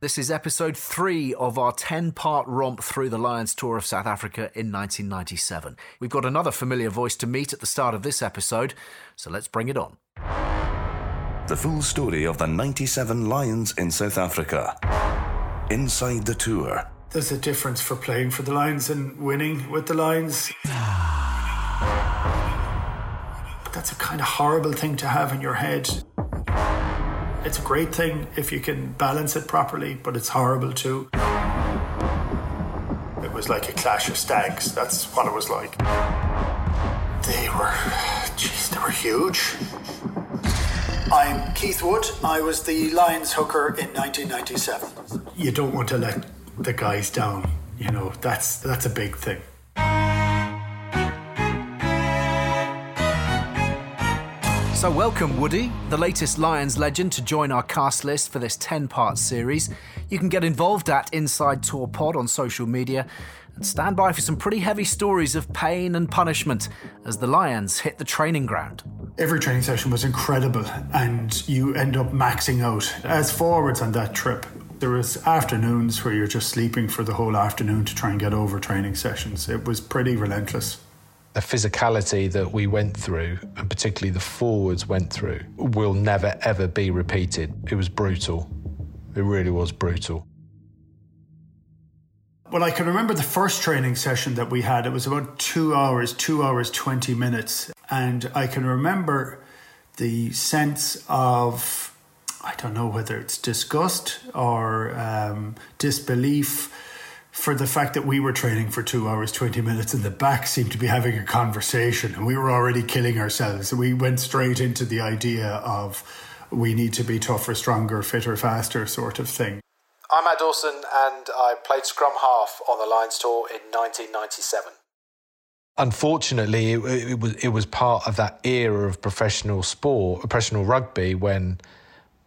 This is episode three of our 10 part romp through the Lions tour of South Africa in 1997. We've got another familiar voice to meet at the start of this episode, so let's bring it on. The full story of the 97 Lions in South Africa. Inside the tour. There's a difference for playing for the Lions and winning with the Lions. But that's a kind of horrible thing to have in your head. It's a great thing if you can balance it properly, but it's horrible too. It was like a clash of stags. That's what it was like. They were, jeez, they were huge. I'm Keith Wood. I was the Lions hooker in 1997. You don't want to let the guys down. You know, that's that's a big thing. So, welcome, Woody, the latest Lions legend, to join our cast list for this 10 part series. You can get involved at Inside Tour Pod on social media and stand by for some pretty heavy stories of pain and punishment as the Lions hit the training ground. Every training session was incredible, and you end up maxing out as forwards on that trip. There was afternoons where you're just sleeping for the whole afternoon to try and get over training sessions. It was pretty relentless. The physicality that we went through, and particularly the forwards went through, will never ever be repeated. It was brutal. It really was brutal. Well, I can remember the first training session that we had. It was about two hours, two hours, 20 minutes. And I can remember the sense of, I don't know whether it's disgust or um, disbelief for the fact that we were training for two hours, 20 minutes, and the back seemed to be having a conversation, and we were already killing ourselves. We went straight into the idea of we need to be tougher, stronger, fitter, faster sort of thing. I'm Matt Dawson, and I played scrum half on the Lions tour in 1997. Unfortunately, it, it, was it was part of that era of professional sport, professional rugby, when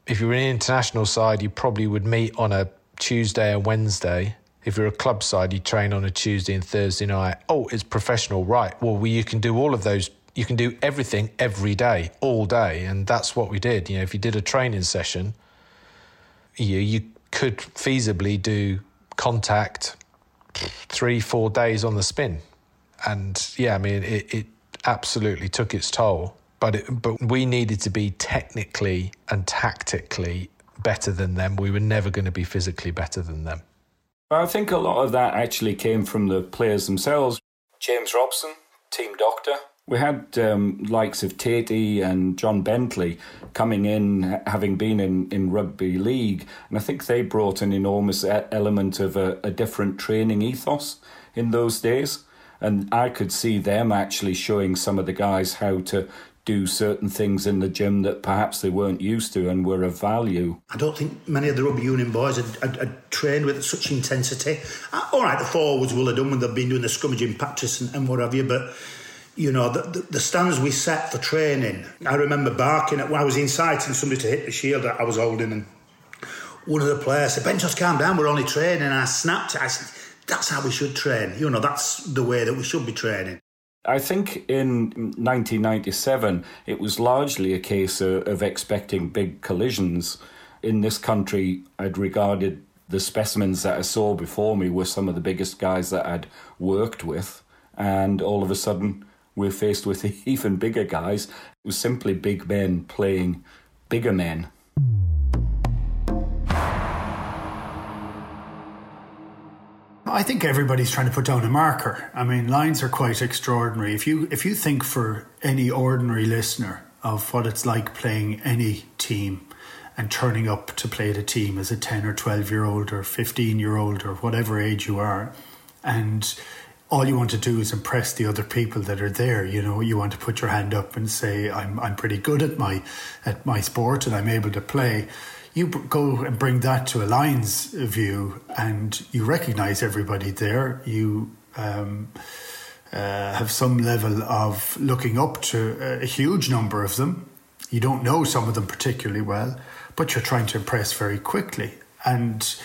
if you were in an international side, you probably would meet on a Tuesday and Wednesday if you're a club side, you train on a Tuesday and Thursday night. Oh, it's professional, right? Well, you can do all of those. You can do everything every day, all day, and that's what we did. You know, if you did a training session, you you could feasibly do contact three, four days on the spin, and yeah, I mean, it, it absolutely took its toll. But it, but we needed to be technically and tactically better than them. We were never going to be physically better than them. I think a lot of that actually came from the players themselves. James Robson, team doctor. We had um, likes of Taity and John Bentley coming in, having been in, in rugby league, and I think they brought an enormous element of a, a different training ethos in those days. And I could see them actually showing some of the guys how to do certain things in the gym that perhaps they weren't used to and were of value. I don't think many of the rugby union boys had, had, had trained with such intensity. Uh, all right, the forwards will have done when they've been doing the scrummaging practice and, and what have you, but you know, the, the, the, standards we set for training. I remember barking at when I was inciting somebody to hit the shield that I was holding, and one of the players said, Ben, just calm down, we're only training. And I snapped it. I said, That's how we should train. You know, that's the way that we should be training. I think in 1997, it was largely a case of, of, expecting big collisions. In this country, I'd regarded the specimens that I saw before me were some of the biggest guys that I'd worked with. And all of a sudden, we're faced with even bigger guys. It was simply big men playing bigger men. I think everybody's trying to put down a marker. I mean, Lions are quite extraordinary. If you if you think for any ordinary listener of what it's like playing any team and turning up to play the team as a 10 or 12 year old or 15 year old or whatever age you are and all you want to do is impress the other people that are there you know you want to put your hand up and say i'm i'm pretty good at my at my sport and i'm able to play you go and bring that to a Lions view and you recognize everybody there you um, uh, have some level of looking up to a huge number of them you don't know some of them particularly well but you're trying to impress very quickly and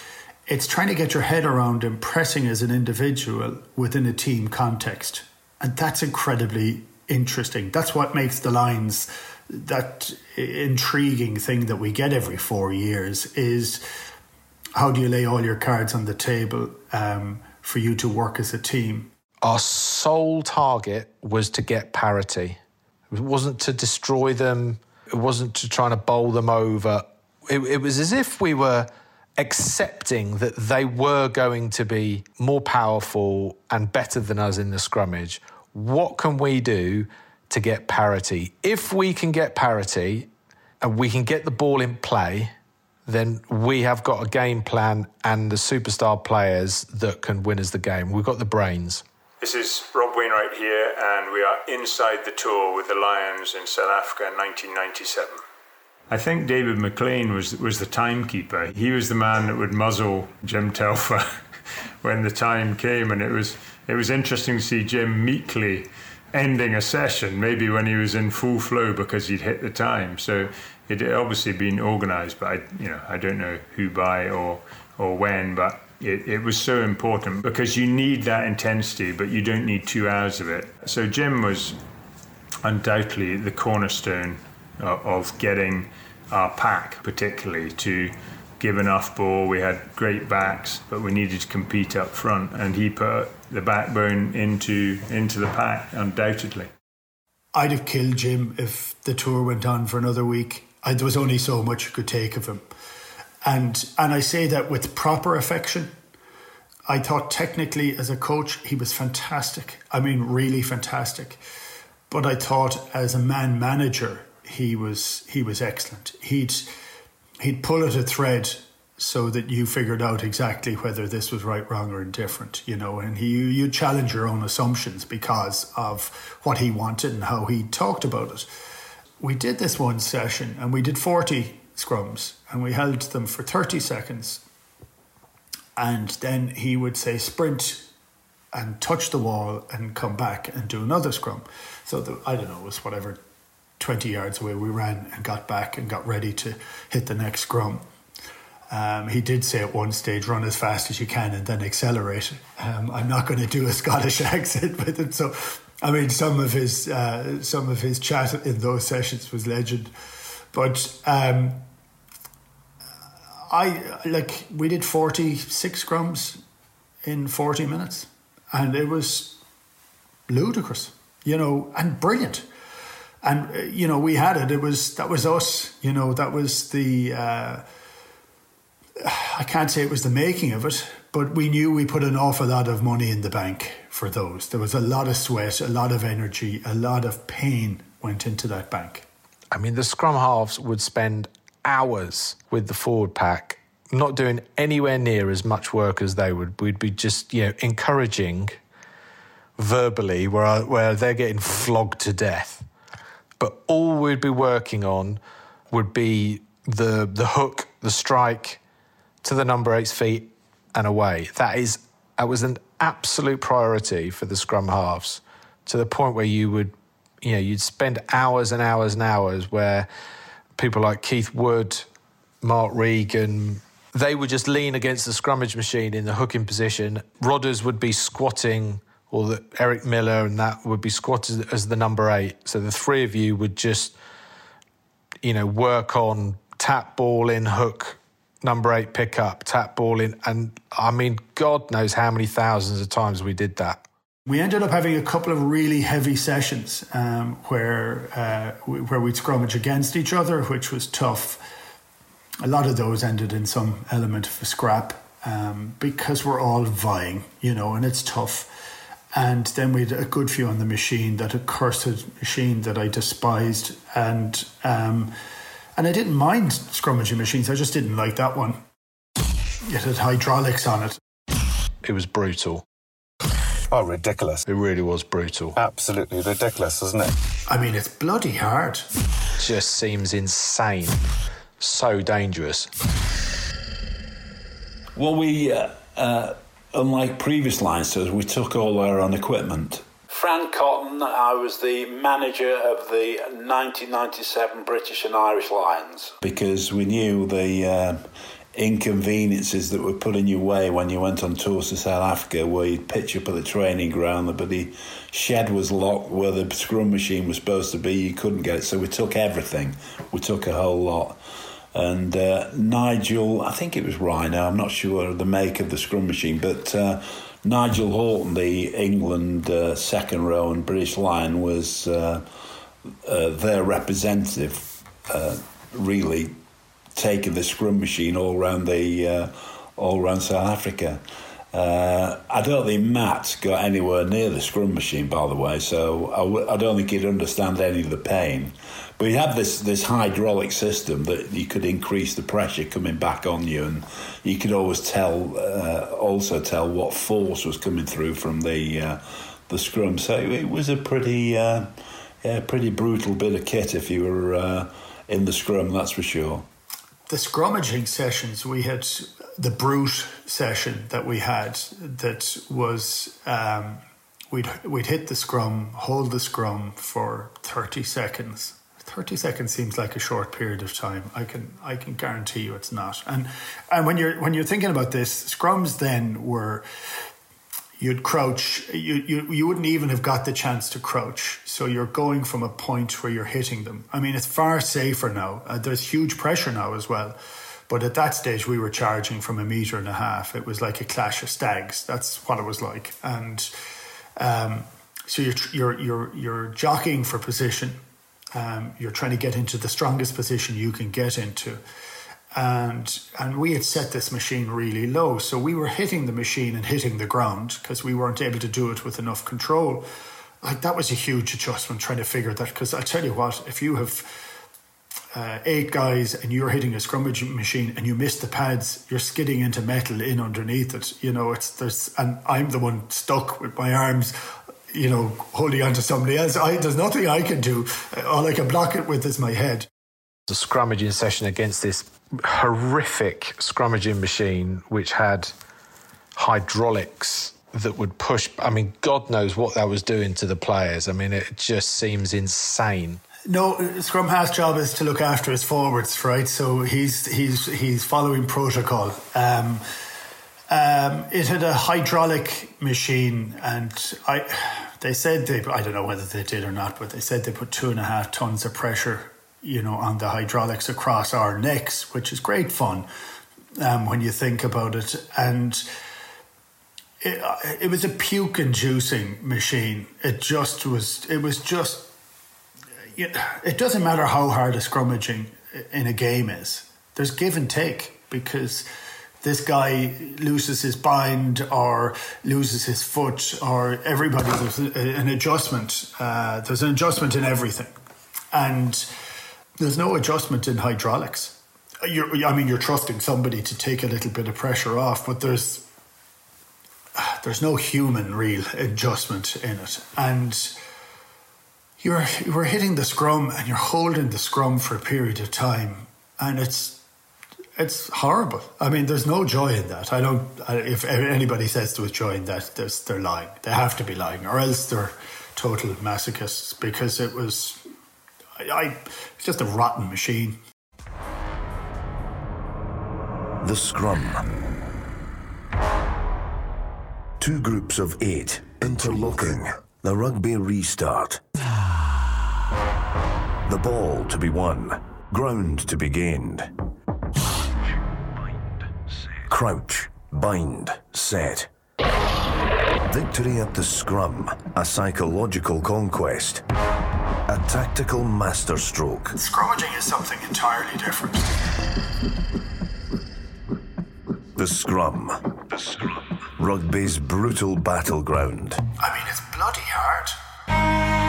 it's trying to get your head around impressing as an individual within a team context. And that's incredibly interesting. That's what makes the Lions that intriguing thing that we get every four years is how do you lay all your cards on the table um, for you to work as a team? Our sole target was to get parity. It wasn't to destroy them. It wasn't to try to bowl them over. It, it was as if we were accepting that they were going to be more powerful and better than us in the scrummage. What can we do to get parity? If we can get parity and we can get the ball in play, then we have got a game plan and the superstar players that can win us the game. We've got the brains. This is Rob Wainwright here, and we are inside the tour with the Lions in South Africa in 1997. I think David McLean was was the timekeeper. He was the man that would muzzle Jim Telfer when the time came, and it was it was interesting to see Jim meekly ending a session, maybe when he was in full flow because he'd hit the time. So it had obviously been organised, but I you know I don't know who by or or when, but it, it was so important because you need that intensity, but you don't need two hours of it. So Jim was undoubtedly the cornerstone uh, of getting our pack, particularly, to give enough ball. We had great backs, but we needed to compete up front, and he put the backbone into into the pack, undoubtedly. I'd have killed Jim if the tour went on for another week. I, there was only so much you could take of him, and and I say that with proper affection. I thought technically as a coach he was fantastic. I mean, really fantastic. But I thought as a man manager he was he was excellent. He'd he'd pull at a thread so that you figured out exactly whether this was right, wrong, or indifferent, you know, and he you challenge your own assumptions because of what he wanted and how he talked about it. We did this one session and we did 40 scrums and we held them for 30 seconds. And then he would say sprint and touch the wall and come back and do another scrum. So the, I don't know, it was whatever 20 yards away, we ran and got back and got ready to hit the next scrum. Um, he did say at one stage, run as fast as you can and then accelerate. Um, I'm not going to do a Scottish accent with him. So, I mean, some of his uh, some of his chat in those sessions was legend. But um, I like we did 46 scrums in 40 minutes, and it was ludicrous, you know, and brilliant and uh, you know we had it. It was that was us. You know that was the. Uh, I can't say it was the making of it, but we knew we put an awful lot of money in the bank for those. There was a lot of sweat, a lot of energy, a lot of pain went into that bank. I mean, the scrum halves would spend hours with the forward pack, not doing anywhere near as much work as they would. We'd be just, you know, encouraging verbally where where they're getting flogged to death but all we'd be working on would be the the hook, the strike to the number eight's feet and away. That is that was an absolute priority for the scrum halves to the point where you would you know you'd spend hours and hours and hours where people like Keith Wood, Mark Regan, they would just lean against the scrummage machine in the hooking position. Rodders would be squatting or that Eric Miller and that would be squatted as the number eight. So the three of you would just, you know, work on tap ball in hook, number eight pick up, tap ball in. And I mean, God knows how many thousands of times we did that. We ended up having a couple of really heavy sessions um, where uh, where we'd scrummage against each other, which was tough. A lot of those ended in some element of a scrap. um, because we're all vying, you know, and it's tough. And then we had a good few on the machine, that accursed machine that I despised, and um, and I didn't mind scrummaging machines. I just didn't like that one. It had hydraulics on it. It was brutal. Oh, ridiculous. It really was brutal. Absolutely ridiculous, isn't it? I mean, it's bloody hard. Just seems insane. So dangerous. Well, we, uh, uh, unlike previous Lions tours, we took all our own equipment. Fran Cotton, I was the manager of the 1997 British and Irish Lions. Because we knew the uh, inconveniences that were put in your way when you went on tours to South Africa, where you'd pitch up at the training ground, but the shed was locked where the scrum machine was supposed to be, you couldn't get it. So we took everything, we took a whole lot. And uh, Nigel, I think it was Rhino, I'm not sure the make of the scrum machine, but uh, Nigel Horton, the England uh, second row and British Lion, was uh, uh, their representative, uh, really taking the scrum machine all around the uh, all around South Africa. Uh, I don't think Matt got anywhere near the scrum machine, by the way, so I w- I don't think he'd understand any of the pain. But he had this, this hydraulic system that you could increase the pressure coming back on you, and you could always tell, uh, also tell what force was coming through from the uh, the scrum. So it was a pretty, uh, yeah, pretty brutal bit of kit if you were uh, in the scrum, that's for sure the scrummaging sessions we had the brute session that we had that was um, we'd we'd hit the scrum hold the scrum for 30 seconds 30 seconds seems like a short period of time. I can i can guarantee you it's not. And and when you're when you're thinking about this scrums then were you'd crouch you, you you wouldn't even have got the chance to crouch. So you're going from a point where you're hitting them. I mean it's far safer now. Uh, there's huge pressure now as well. But at that stage we were charging from a meter and a half. It was like a clash of stags. That's what it was like. And um, so you're you're you're you're jockeying for position um, you're trying to get into the strongest position you can get into. And and we had set this machine really low. So we were hitting the machine and hitting the ground because we weren't able to do it with enough control. Like that was a huge adjustment trying to figure that because i tell you what if you have uh, eight guys and you're hitting a scrummage machine and you miss the pads you're skidding into metal in underneath it. You know it's there's and i'm the one stuck with my arms you know holding onto somebody else I, there's nothing i can do all i can block it with is my head the scrummaging session against this horrific scrummaging machine, which had hydraulics that would push. I mean, God knows what that was doing to the players. I mean, it just seems insane. No, Scrum Half's job is to look after his forwards, right? So he's he's he's following protocol. Um, um, it had a hydraulic machine, and I they said they I don't know whether they did or not, but they said they put two and a half tons of pressure you know, on the hydraulics across our necks, which is great fun um, when you think about it. And it, uh, it was a puke inducing machine. It just was, it was just, it doesn't matter how hard a scrummaging in a game is, there's give and take because this guy loses his bind or loses his foot or everybody there's an adjustment uh, there's an adjustment in everything and there's no adjustment in hydraulics. You're, I mean, you're trusting somebody to take a little bit of pressure off, but there's there's no human real adjustment in it, and you're you're hitting the scrum and you're holding the scrum for a period of time, and it's it's horrible. I mean, there's no joy in that. I don't. If anybody says there was joy in that, they're lying. They have to be lying, or else they're total masochists because it was I, it's just a rotten machine. The Scrum. Two groups of eight interlocking. The rugby restart. The ball to be won. Ground to be gained. Crouch, bind, set. Victory at the scrum, a psychological conquest. A tactical masterstroke. Scrummaging is something entirely different. The Scrum. The Scrum. Rugby's brutal battleground. I mean, it's bloody hard.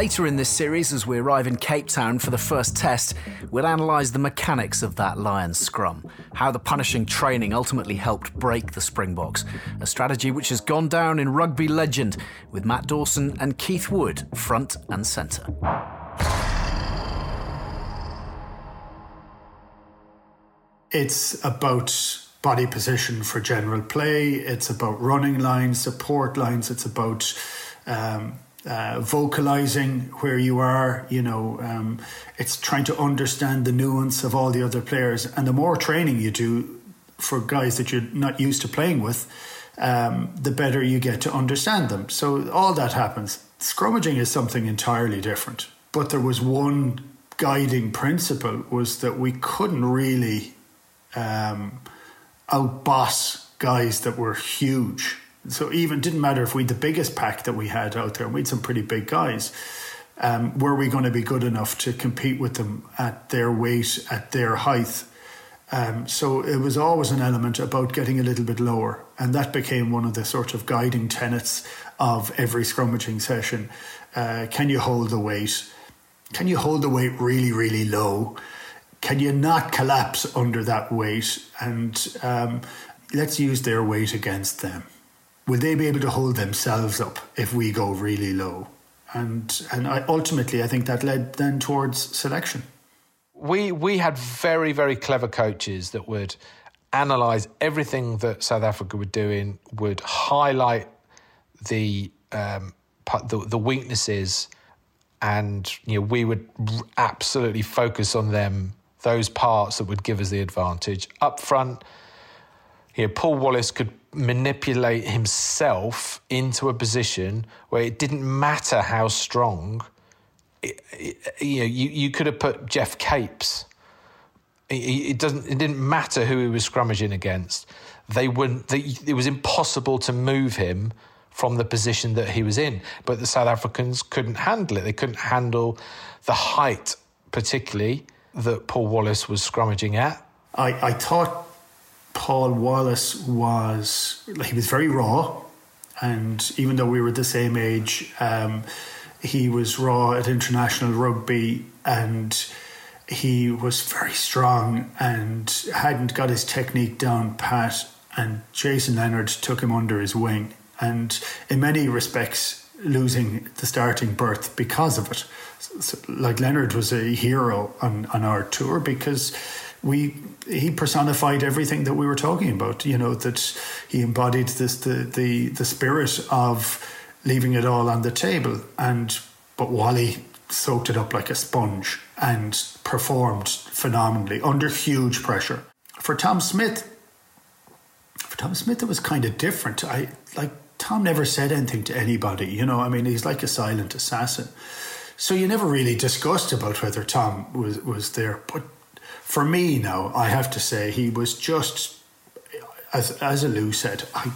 Later in this series, as we arrive in Cape Town for the first test, we'll analyse the mechanics of that Lions scrum, how the punishing training ultimately helped break the Springboks, a strategy which has gone down in rugby legend with Matt Dawson and Keith Wood front and centre. It's about body position for general play, it's about running lines, support lines, it's about. Um, uh, vocalizing where you are. You know, um, it's trying to understand the nuance of all the other players. And the more training you do for guys that you're not used to playing with, um, the better you get to understand them. So all that happens. Scrummaging is something entirely different. But there was one guiding principle was that we couldn't really um, outboss guys that were huge so even didn't matter if we the biggest pack that we had out there, we had some pretty big guys. Um, were we going to be good enough to compete with them at their weight, at their height? Um, so it was always an element about getting a little bit lower, and that became one of the sort of guiding tenets of every scrummaging session. Uh, can you hold the weight? Can you hold the weight really, really low? Can you not collapse under that weight? And um, let's use their weight against them will they be able to hold themselves up if we go really low? And and I, ultimately, I think that led then towards selection. We we had very very clever coaches that would analyze everything that South Africa were doing, would highlight the um, the, the weaknesses, and you know we would absolutely focus on them those parts that would give us the advantage up front. Here, Paul Wallace could manipulate himself into a position where it didn't matter how strong. It, it, you know, you, you could have put Geoff Capes. It, it, doesn't. It didn't matter who he was scrummaging against. They wouldn't. They, it was impossible to move him from the position that he was in. But the South Africans couldn't handle it. They couldn't handle the height, particularly that Paul Wallace was scrummaging at. I, I thought Paul Wallace was he was very raw, and even though we were the same age, um, he was raw at international rugby, and he was very strong and hadn't got his technique down pat. And Jason Leonard took him under his wing, and in many respects, losing the starting berth because of it. So, like Leonard was a hero on on our tour because we he personified everything that we were talking about. You know that he embodied this the the the spirit of leaving it all on the table. And but Wally soaked it up like a sponge and performed phenomenally under huge pressure. For Tom Smith, for Tom Smith, it was kind of different. I like Tom never said anything to anybody. You know, I mean, he's like a silent assassin. So you never really discussed about whether Tom was was there, but for me now, I have to say he was just as as Lou said, I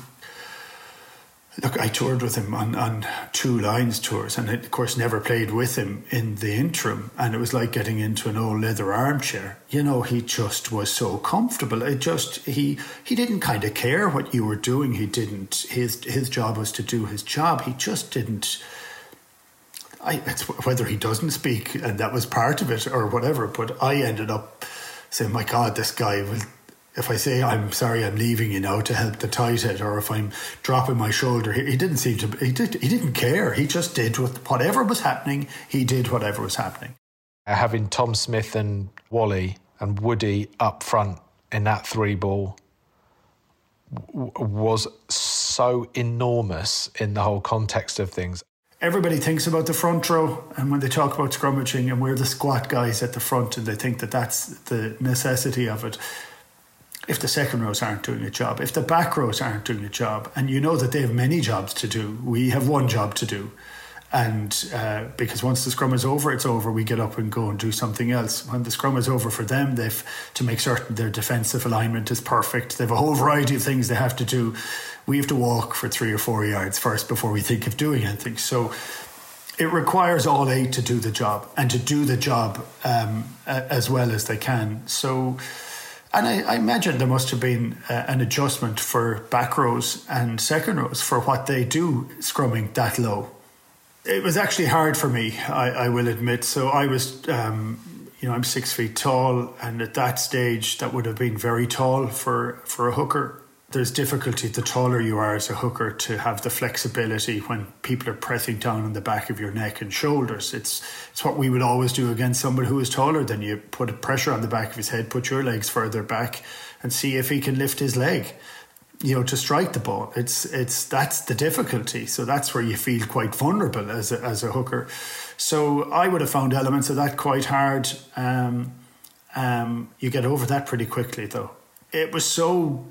look, I toured with him on, on two Lions tours, and of course never played with him in the interim. And it was like getting into an old leather armchair. You know, he just was so comfortable. It just he he didn't kind of care what you were doing. He didn't. His his job was to do his job. He just didn't I, it's whether he doesn't speak, and that was part of it, or whatever. But I ended up saying, "My God, this guy will." If I say I'm sorry, I'm leaving you now to help the tight head, or if I'm dropping my shoulder, he, he didn't seem to. He did. He didn't care. He just did with whatever was happening. He did whatever was happening. Uh, having Tom Smith and Wally and Woody up front in that three ball was so enormous in the whole context of things everybody thinks about the front row, and when they talk about scrummaging, and we're the squat guys at the front, and they think that that's the necessity of it. If the second rows aren't doing a job, if the back rows aren't doing a job, and you know that they have many jobs to do, we have one job to do. And uh, because once the scrum is over, it's over. We get up and go and do something else. When the scrum is over for them, they've to make certain their defensive alignment is perfect. They have a whole variety of things they have to do. We have to walk for three or four yards first before we think of doing anything. So it requires all eight to do the job and to do the job um, as well as they can. So, and I, I imagine there must have been uh, an adjustment for back rows and second rows for what they do scrumming that low. It was actually hard for me, I, I will admit. So I was, um, you know, I'm six feet tall, and at that stage, that would have been very tall for for a hooker there's difficulty the taller you are as a hooker to have the flexibility when people are pressing down on the back of your neck and shoulders. It's it's what we would always do against somebody who is taller than you. Put pressure on the back of his head, put your legs further back, and see if he can lift his leg. You know, to strike the ball. It's it's that's the difficulty. So that's where you feel quite vulnerable as a, as a hooker. So I would have found elements of that quite hard. Um, um, you get over that pretty quickly, though. It was so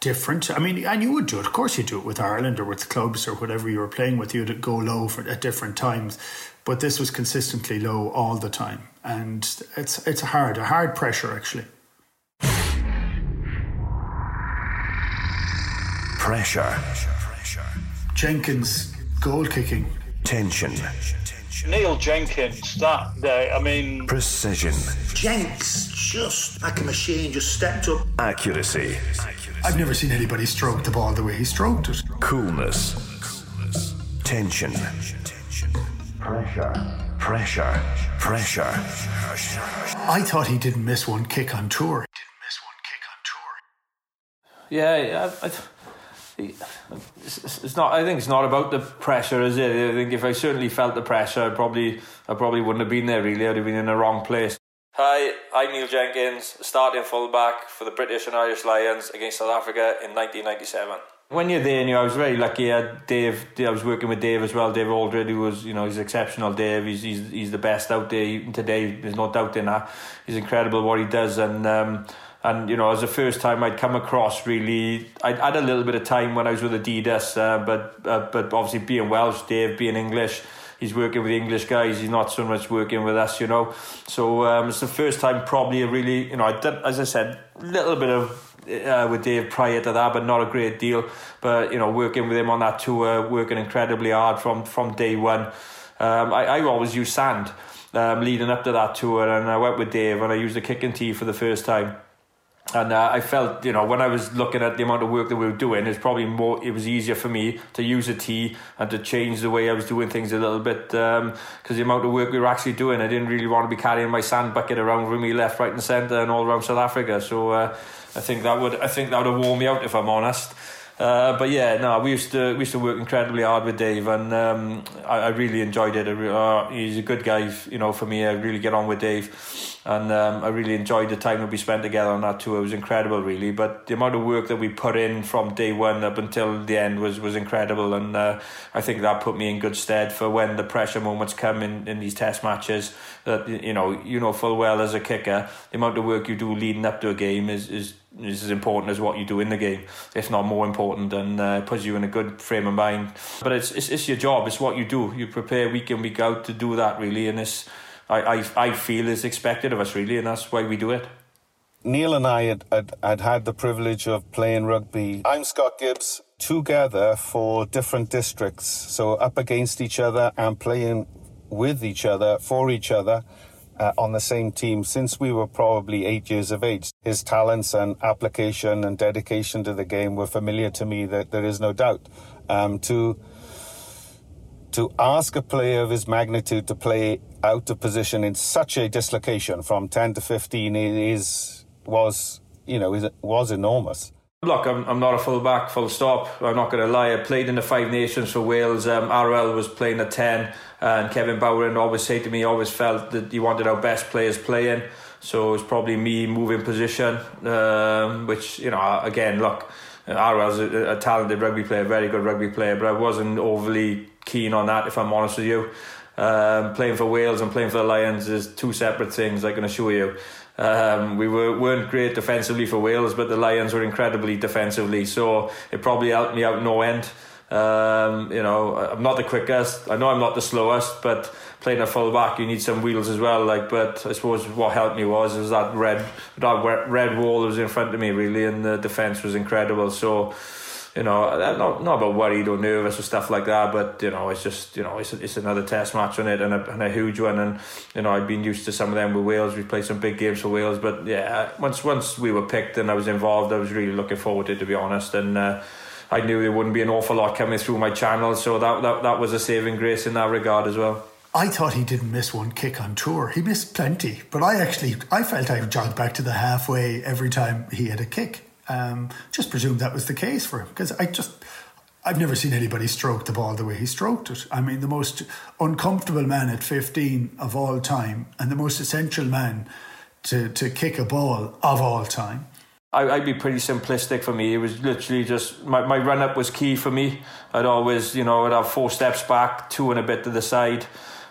different. I mean, and you would do it. Of course, you do it with Ireland or with clubs or whatever you were playing with. You'd go low for, at different times, but this was consistently low all the time, and it's it's hard, a hard pressure actually. Pressure. Jenkins goal kicking. Tension. Neil Jenkins that day. I mean, precision. Jenks just like a machine, just stepped up. Accuracy. I've never seen anybody stroke the ball the way he stroked it. Coolness. Tension. Pressure. Pressure. Pressure. I thought he didn't miss one kick on tour. Yeah, I, I, it's not. I think it's not about the pressure, is it? I think if I certainly felt the pressure, I probably, I probably wouldn't have been there. Really, I'd have been in the wrong place. Hi, I'm Neil Jenkins, starting fullback for the British and Irish Lions against South Africa in 1997. When you're there, you I was very lucky. I had Dave, I was working with Dave as well. Dave Alred, who was, you know, he's exceptional. Dave, he's he's, he's the best out there even today. There's no doubt in that. He's incredible what he does, and um, and you know, as the first time I'd come across, really, I'd had a little bit of time when I was with Adidas, uh, but uh, but obviously being Welsh, Dave being English he's working with English guys. He's not so much working with us, you know. So um, it's the first time probably a really, you know, I did, as I said, a little bit of uh, with Dave prior to that, but not a great deal. But you know, working with him on that tour, working incredibly hard from from day one. Um, I, I always use sand um, leading up to that tour, and I went with Dave and I used a kicking tee for the first time and uh, I felt, you know, when I was looking at the amount of work that we were doing, it's probably more. It was easier for me to use a tee and to change the way I was doing things a little bit because um, the amount of work we were actually doing, I didn't really want to be carrying my sand bucket around with me left, right, and centre, and all around South Africa. So uh, I think that would, I think that would have worn me out if I'm honest. Uh, but yeah, no, we used to we used to work incredibly hard with Dave, and um, I, I, really enjoyed it. Re- uh, he's a good guy, you know. For me, I really get on with Dave, and um, I really enjoyed the time that we spent together on that tour. It was incredible, really. But the amount of work that we put in from day one up until the end was was incredible, and uh, I think that put me in good stead for when the pressure moments come in in these test matches. That you know, you know full well as a kicker, the amount of work you do leading up to a game is is is as important as what you do in the game, if not more important, and uh, puts you in a good frame of mind. But it's, it's it's your job. It's what you do. You prepare week in week out to do that really, and it's I I, I feel is expected of us really, and that's why we do it. Neil and I had, had, had had the privilege of playing rugby. I'm Scott Gibbs, together for different districts, so up against each other and playing with each other, for each other uh, on the same team since we were probably eight years of age. His talents and application and dedication to the game were familiar to me, that there is no doubt. Um, to to ask a player of his magnitude to play out of position in such a dislocation from 10 to 15 is was you know was enormous Look, I'm, I'm not a full back, full stop. I'm not going to lie. I played in the Five Nations for Wales. Um, Arwel was playing at 10, and Kevin Bowring always said to me, always felt that he wanted our best players playing. So it was probably me moving position, um, which, you know, again, look, Arwel's a, a talented rugby player, very good rugby player, but I wasn't overly keen on that, if I'm honest with you. Um, playing for Wales and playing for the Lions is two separate things, I can assure you. Um, we were, weren't great defensively for Wales, but the Lions were incredibly defensively, so it probably helped me out no end. Um, you know, I'm not the quickest. I know I'm not the slowest, but playing a full back, you need some wheels as well. Like, but I suppose what helped me was was that red that red wall that was in front of me really, and the defense was incredible. So you know, not not about worried or nervous or stuff like that, but you know, it's just you know, it's it's another Test match on it and a, and a huge one, and you know, I've been used to some of them with Wales. We played some big games for Wales, but yeah, once once we were picked and I was involved, I was really looking forward to it, to be honest, and. Uh, I knew there wouldn't be an awful lot coming through my channel, so that, that that was a saving grace in that regard as well. I thought he didn't miss one kick on tour. He missed plenty, but I actually I felt I jogged back to the halfway every time he had a kick. Um, just presumed that was the case for him because I just I've never seen anybody stroke the ball the way he stroked it. I mean, the most uncomfortable man at 15 of all time, and the most essential man to to kick a ball of all time. I, would be pretty simplistic for me. It was literally just my, my run up was key for me. I'd always, you know, I'd have four steps back, two and a bit to the side.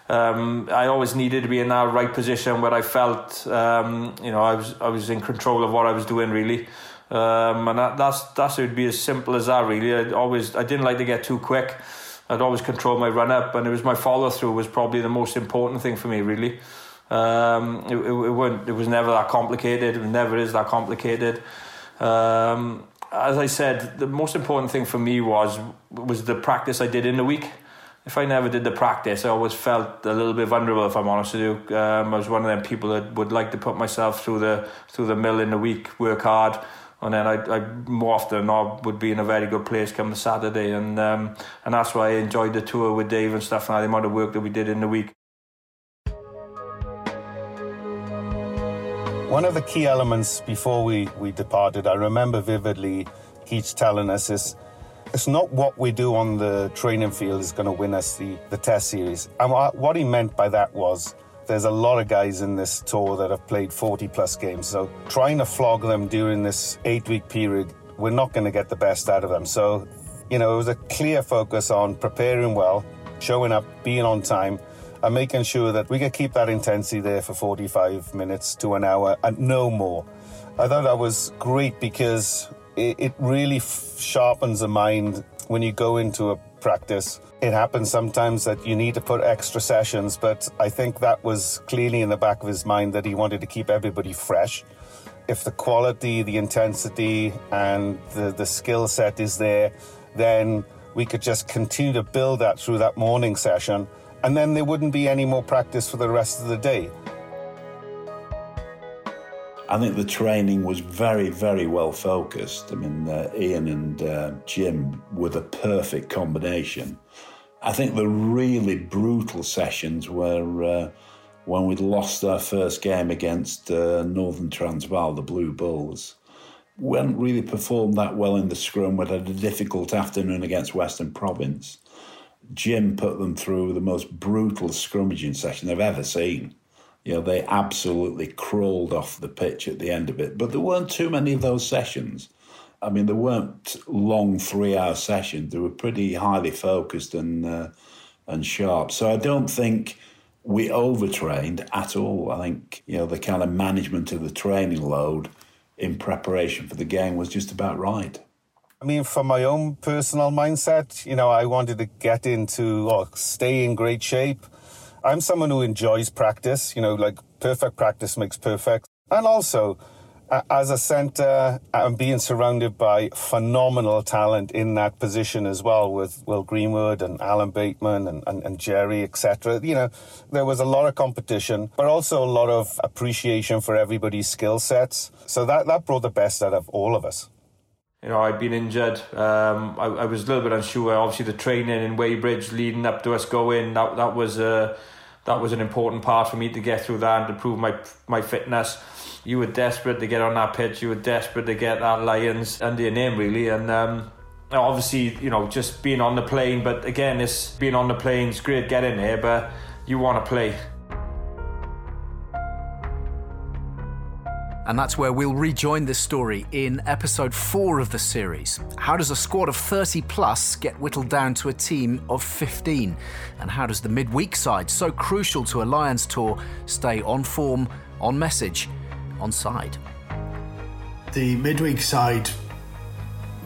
Um, I always needed to be in that right position where I felt, um, you know, I was I was in control of what I was doing really. Um, and that, that's that's it would be as simple as that really. I always I didn't like to get too quick. I'd always control my run up, and it was my follow through was probably the most important thing for me really. Um, it, it, it, it was never that complicated. It never is that complicated. Um, as I said, the most important thing for me was was the practice I did in the week. If I never did the practice, I always felt a little bit vulnerable. If I'm honest with you, um, I was one of them people that would like to put myself through the through the mill in the week, work hard, and then I, I more often not would be in a very good place come Saturday, and um, and that's why I enjoyed the tour with Dave and stuff, and the amount of work that we did in the week. One of the key elements before we, we departed, I remember vividly Geech telling us is it's not what we do on the training field is going to win us the, the test series. And what he meant by that was there's a lot of guys in this tour that have played 40 plus games. So trying to flog them during this eight week period, we're not going to get the best out of them. So, you know, it was a clear focus on preparing well, showing up, being on time, and making sure that we can keep that intensity there for 45 minutes to an hour and no more. I thought that was great because it, it really f- sharpens the mind when you go into a practice. It happens sometimes that you need to put extra sessions, but I think that was clearly in the back of his mind that he wanted to keep everybody fresh. If the quality, the intensity, and the, the skill set is there, then we could just continue to build that through that morning session and then there wouldn't be any more practice for the rest of the day. I think the training was very, very well focused. I mean, uh, Ian and uh, Jim were the perfect combination. I think the really brutal sessions were uh, when we'd lost our first game against uh, Northern Transvaal, the Blue Bulls. We hadn't really performed that well in the scrum. We'd had a difficult afternoon against Western Province. Jim put them through the most brutal scrummaging session they've ever seen. You know, they absolutely crawled off the pitch at the end of it. But there weren't too many of those sessions. I mean, there weren't long three-hour sessions. They were pretty highly focused and uh, and sharp. So I don't think we overtrained at all. I think you know the kind of management of the training load in preparation for the game was just about right. I mean, for my own personal mindset, you know, I wanted to get into or stay in great shape. I'm someone who enjoys practice, you know, like perfect practice makes perfect. And also, as a centre, I'm being surrounded by phenomenal talent in that position as well, with Will Greenwood and Alan Bateman and, and, and Jerry, etc. You know, there was a lot of competition, but also a lot of appreciation for everybody's skill sets. So that, that brought the best out of all of us you know, I'd been injured. Um, I, I, was a little bit unsure. Obviously, the training in Weybridge leading up to us going that that was a that was an important part for me to get through that and to prove my my fitness. You were desperate to get on that pitch. You were desperate to get that Lions under your name, really, and. Um, obviously, you know, just being on the plane, but again, this being on the plane is great getting there, but you want to play. And that's where we'll rejoin this story in episode 4 of the series. How does a squad of 30 plus get whittled down to a team of 15? And how does the midweek side, so crucial to a Lions tour, stay on form, on message, on side? The midweek side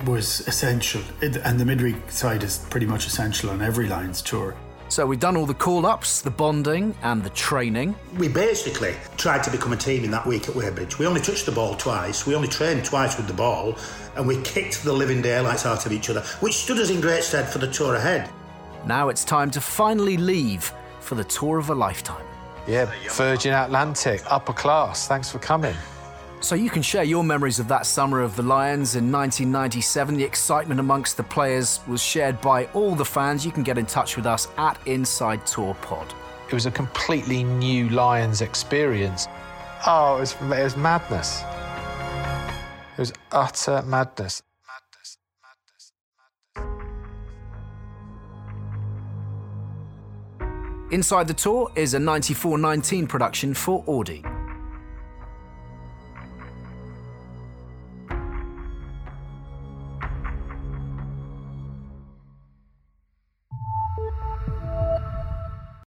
was essential, and the midweek side is pretty much essential on every Lions tour. So we've done all the call ups, the bonding, and the training. We basically tried to become a team in that week at Weybridge. We only touched the ball twice, we only trained twice with the ball, and we kicked the living daylights out of each other, which stood us in great stead for the tour ahead. Now it's time to finally leave for the tour of a lifetime. Yeah, Virgin Atlantic, upper class. Thanks for coming. So you can share your memories of that summer of the Lions in 1997. The excitement amongst the players was shared by all the fans. You can get in touch with us at Inside Tour Pod. It was a completely new Lions experience. Oh, it was, it was madness. It was utter madness. Inside the Tour is a 94 19 production for Audi.